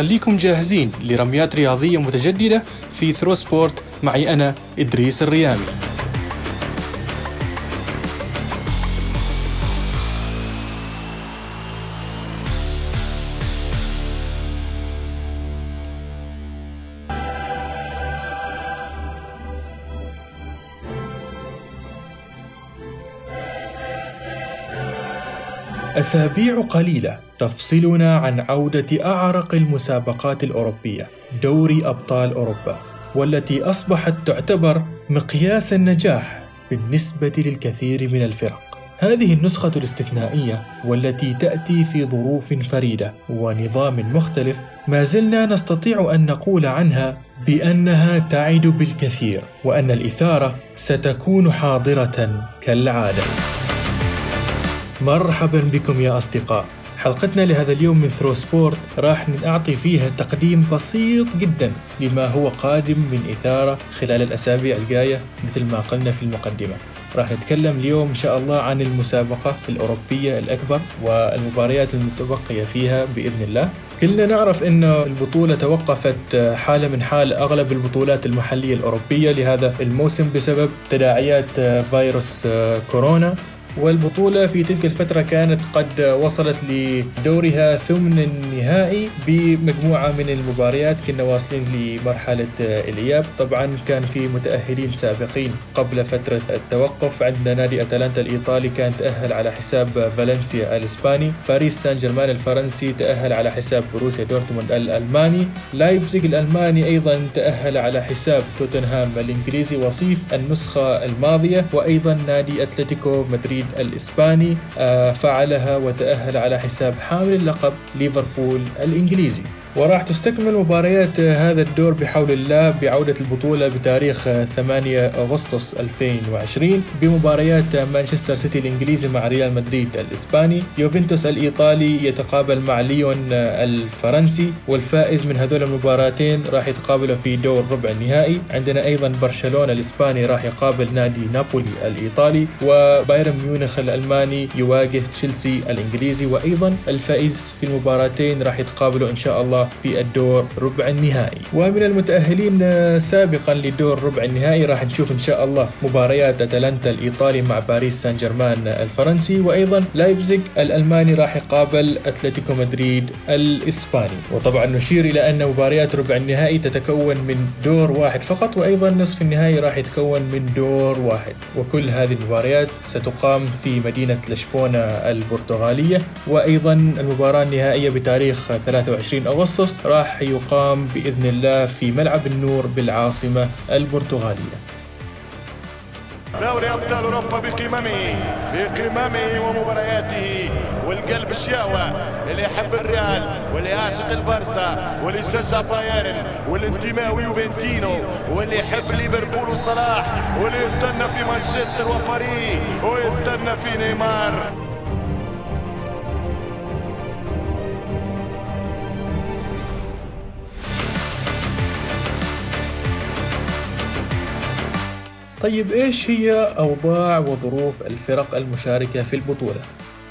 خليكم جاهزين لرميات رياضية متجددة في ثرو سبورت معي أنا إدريس الريامي. أسابيع قليلة. تفصلنا عن عودة أعرق المسابقات الأوروبية دوري أبطال أوروبا والتي أصبحت تعتبر مقياس النجاح بالنسبة للكثير من الفرق. هذه النسخة الاستثنائية والتي تأتي في ظروف فريدة ونظام مختلف ما زلنا نستطيع أن نقول عنها بأنها تعد بالكثير وأن الإثارة ستكون حاضرة كالعادة. مرحبا بكم يا أصدقاء. حلقتنا لهذا اليوم من ثرو سبورت راح نعطي فيها تقديم بسيط جدا لما هو قادم من إثارة خلال الأسابيع الجاية مثل ما قلنا في المقدمة. راح نتكلم اليوم إن شاء الله عن المسابقة الأوروبية الأكبر والمباريات المتبقية فيها بإذن الله. كلنا نعرف أن البطولة توقفت حالة من حال أغلب البطولات المحلية الأوروبية لهذا الموسم بسبب تداعيات فيروس كورونا. والبطولة في تلك الفترة كانت قد وصلت لدورها ثمن النهائي بمجموعة من المباريات كنا واصلين لمرحلة الإياب. طبعا كان في متأهلين سابقين قبل فترة التوقف. عندنا نادي أتلانتا الإيطالي كان تأهل على حساب فالنسيا الإسباني. باريس سان جيرمان الفرنسي تأهل على حساب بوروسيا دورتموند الألماني. لايبزيغ الألماني أيضا تأهل على حساب توتنهام الإنجليزي. وصيف النسخة الماضية. وأيضا نادي أتلتيكو مدريد المدريد الإسباني آه، فعلها وتأهل على حساب حامل اللقب ليفربول الإنجليزي. وراح تستكمل مباريات هذا الدور بحول الله بعودة البطولة بتاريخ 8 أغسطس 2020 بمباريات مانشستر سيتي الإنجليزي مع ريال مدريد الإسباني يوفنتوس الإيطالي يتقابل مع ليون الفرنسي والفائز من هذول المباراتين راح يتقابلوا في دور ربع النهائي. عندنا أيضا برشلونة الإسباني راح يقابل نادي نابولي الإيطالي وبايرن ميونخ الألماني يواجه تشيلسي الإنجليزي وأيضا الفائز في المباراتين راح يتقابلوا إن شاء الله في الدور ربع النهائي. ومن المتأهلين سابقا لدور ربع النهائي راح نشوف إن شاء الله مباريات أتلانتا الإيطالي مع باريس سان جيرمان الفرنسي وأيضا لايبزيغ الألماني راح يقابل أتلتيكو مدريد الإسباني. وطبعا نشير إلى أن مباريات ربع النهائي تتكون من دور واحد فقط وأيضا نصف النهائي راح يتكون من دور واحد. وكل هذه المباريات ستقام في مدينة لشبونة البرتغالية. وأيضا المباراة النهائية بتاريخ 23 أغسطس المتخصص راح يقام بإذن الله في ملعب النور بالعاصمة البرتغالية. دوري أبطال أوروبا بقممه بقممه ومبارياته والقلب الشاوى اللي يحب الريال واللي يعشق البارسا واللي يشجع بايرن والانتماوي يوفنتينو واللي يحب ليفربول وصلاح واللي يستنى في مانشستر وباريس ويستنى في نيمار. طيب إيش هي أوضاع وظروف الفرق المشاركة في البطولة؟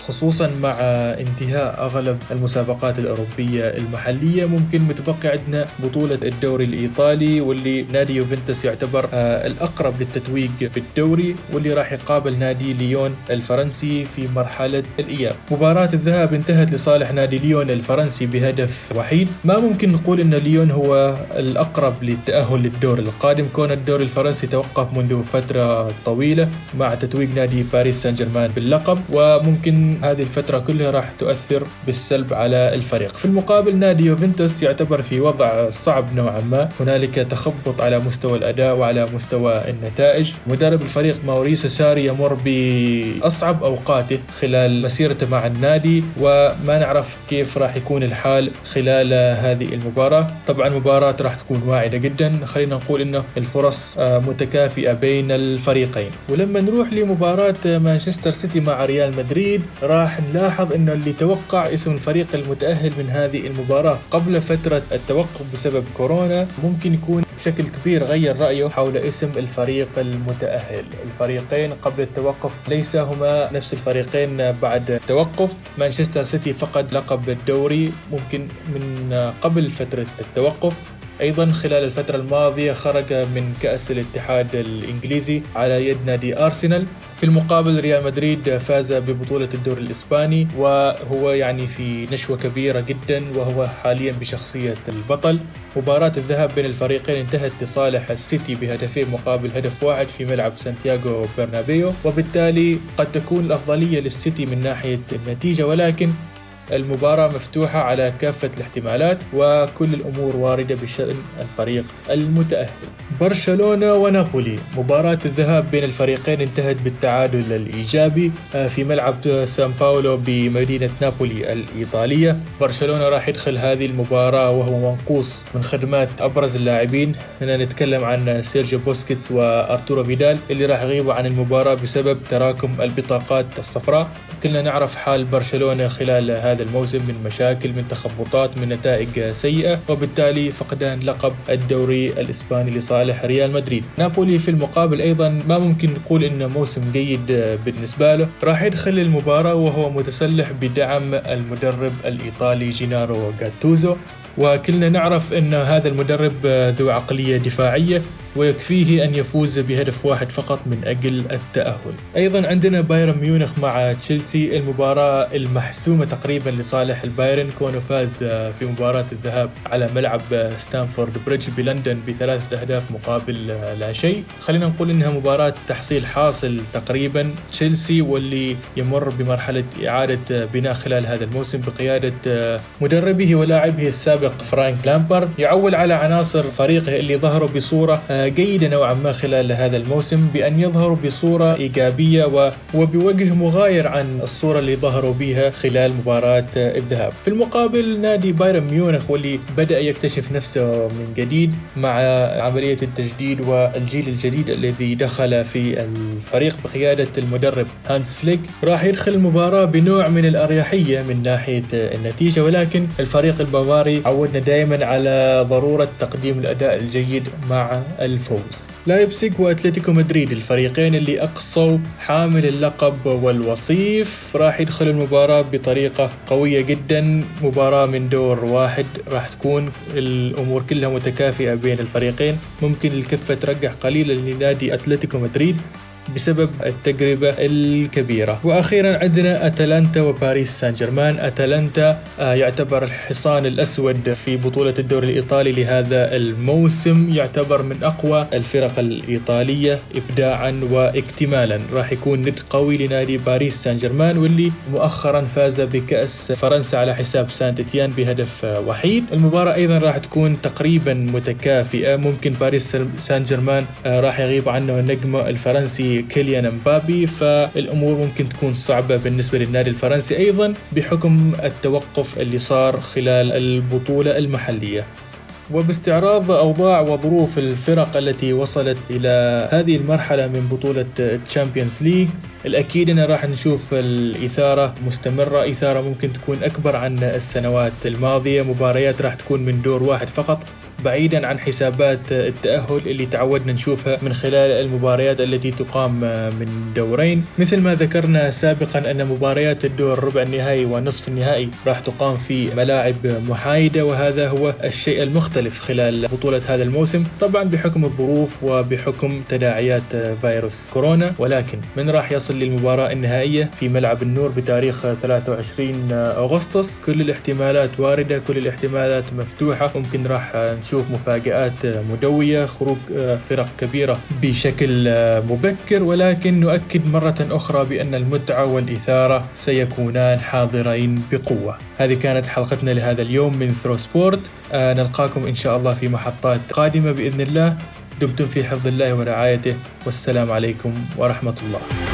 خصوصا مع انتهاء أغلب المسابقات الأوروبية المحلية. ممكن متبقي عندنا بطولة الدوري الإيطالي واللي نادي يوفنتوس يعتبر آه، الأقرب للتتويج بالدوري واللي راح يقابل نادي ليون الفرنسي في مرحلة الإياب. مباراة الذهاب انتهت لصالح نادي ليون الفرنسي بهدف وحيد، ما ممكن نقول إن ليون هو الأقرب للتأهل للدور القادم. كون الدوري الفرنسي توقف منذ فترة طويلة مع تتويج نادي باريس سان جيرمان باللقب وممكن هذه الفترة كلها راح تؤثر بالسلب على الفريق. في المقابل نادي يوفنتوس يعتبر في وضع صعب نوعا ما. هنالك تخبط على مستوى الأداء وعلى مستوى النتائج. مدرب الفريق ماوريسو ساري يمر بأصعب أوقاته خلال مسيرته مع النادي وما نعرف كيف راح يكون الحال خلال هذه المباراة. طبعا مباراة راح تكون واعدة جدا. خلينا نقول إنه الفرص آه، متكافئة بين الفريقين. ولما نروح لمباراة مانشستر سيتي مع ريال مدريد راح نلاحظ انه اللي توقع اسم الفريق المتأهل من هذه المباراة قبل فترة التوقف بسبب كورونا ممكن يكون بشكل كبير غير رأيه حول اسم الفريق المتأهل. الفريقين قبل التوقف ليس هما نفس الفريقين بعد التوقف. مانشستر سيتي فقد لقب الدوري ممكن من قبل فترة التوقف. أيضا خلال الفترة الماضية خرج من كأس الاتحاد الإنجليزي على يد نادي أرسنال. في المقابل ريال مدريد فاز ببطولة الدوري الإسباني وهو يعني في نشوة كبيرة جدا وهو حاليا بشخصية البطل. مباراة الذهاب بين الفريقين انتهت لصالح السيتي بهدفين مقابل هدف واحد في ملعب سانتياغو برنابيو وبالتالي قد تكون الأفضلية للسيتي من ناحية النتيجة. ولكن المباراة مفتوحة على كافة الاحتمالات وكل الأمور واردة بشأن الفريق المتأهل. برشلونة ونابولي. مباراة الذهاب بين الفريقين انتهت بالتعادل الإيجابي. آه، في ملعب سان باولو بمدينة نابولي الإيطالية. برشلونة راح يدخل هذه المباراة وهو منقوص من خدمات أبرز اللاعبين. هنا نتكلم عن سيرجيو بوسكيتس وأرتورو فيدال اللي راح يغيبوا عن المباراة بسبب تراكم البطاقات الصفراء. كلنا نعرف حال برشلونة خلال هذا الموسم من مشاكل من تخبطات من نتائج سيئة وبالتالي فقدان لقب الدوري الإسباني لصالح ريال مدريد. نابولي في المقابل أيضا ما ممكن نقول إنه موسم جيد بالنسبة له. راح يدخل المباراة وهو متسلح بدعم المدرب الإيطالي جينارو جاتوزو. وكلنا نعرف أن هذا المدرب ذو عقلية دفاعية ويكفيه أن يفوز بهدف واحد فقط من أجل التأهل. أيضا عندنا بايرن ميونخ مع تشيلسي. المباراة المحسومة تقريبا لصالح البايرن. كونه فاز في مباراة الذهاب على ملعب ستامفورد بريدج بلندن بثلاثة أهداف مقابل لا شيء. خلينا نقول إنها مباراة تحصيل حاصل تقريبا. تشيلسي واللي يمر بمرحلة إعادة بناء خلال هذا الموسم بقيادة مدربه ولاعبه السابق فرانك لامبارد يعول على عناصر فريقه اللي ظهروا بصورة جيدة نوعا ما خلال هذا الموسم بأن يظهروا بصورة إيجابية وبوجه مغاير عن الصورة اللي ظهروا بها خلال مباراة الذهاب. في المقابل نادي بايرن ميونخ واللي بدأ يكتشف نفسه من جديد مع عملية التجديد والجيل الجديد الذي دخل في الفريق بقيادة المدرب هانس فليك راح يدخل المباراة بنوع من الأريحية من ناحية النتيجة ولكن الفريق البافاري عودنا دائما على ضرورة تقديم الأداء الجيد مع الفوز. لايبسيج وأتلتيكو مدريد الفريقين اللي أقصوا حامل اللقب والوصيف راح يدخلوا المباراة بطريقة قوية جدا. مباراة من دور واحد راح تكون الأمور كلها متكافئة بين الفريقين. ممكن الكفة ترجح قليلا لنادي أتلتيكو مدريد. بسبب التجربة الكبيرة. وأخيرا عندنا أتلانتا وباريس سان جيرمان أتلانتا آه، يعتبر الحصان الأسود في بطولة الدوري الإيطالي لهذا الموسم. يعتبر من أقوى الفرق الإيطالية إبداعا واكتمالا. راح يكون ند قوي لنادي باريس سان جيرمان واللي مؤخرا فاز بكأس فرنسا على حساب سانت ايتيان بهدف وحيد. المباراة أيضا راح تكون تقريبا متكافئة. ممكن باريس سان جيرمان آه، راح يغيب عنه النجم الفرنسي كيليان مبابي فالأمور ممكن تكون صعبة بالنسبة للنادي الفرنسي أيضا بحكم التوقف اللي صار خلال البطولة المحلية. وباستعراض أوضاع وظروف الفرق التي وصلت إلى هذه المرحلة من بطولة Champions League الأكيد أن راح نشوف الإثارة مستمرة إثارة ممكن تكون أكبر عن السنوات الماضية مباريات راح تكون من دور واحد فقط. بعيدا عن حسابات التأهل اللي تعودنا نشوفها من خلال المباريات التي تقام من دورين. مثل ما ذكرنا سابقا أن مباريات الدور ربع النهائي ونصف النهائي راح تقام في ملاعب محايدة وهذا هو الشيء المختلف خلال بطولة هذا الموسم. طبعا بحكم الظروف وبحكم تداعيات فيروس كورونا ولكن من راح يصل للمباراة النهائية في ملعب النور بتاريخ 23 أغسطس؟ كل الاحتمالات واردة كل الاحتمالات مفتوحة. ممكن راح نشوف نشوف مفاجآت مدوية خروج آه، فرق كبيرة بشكل آه، مبكر. ولكن نؤكد مرة أخرى بأن المتعة والإثارة سيكونان حاضرين بقوة. هذه كانت حلقتنا لهذا اليوم من ثرو سبورت آه، نلقاكم إن شاء الله في محطات قادمة بإذن الله. دمتم في حفظ الله ورعايته. والسلام عليكم ورحمة الله.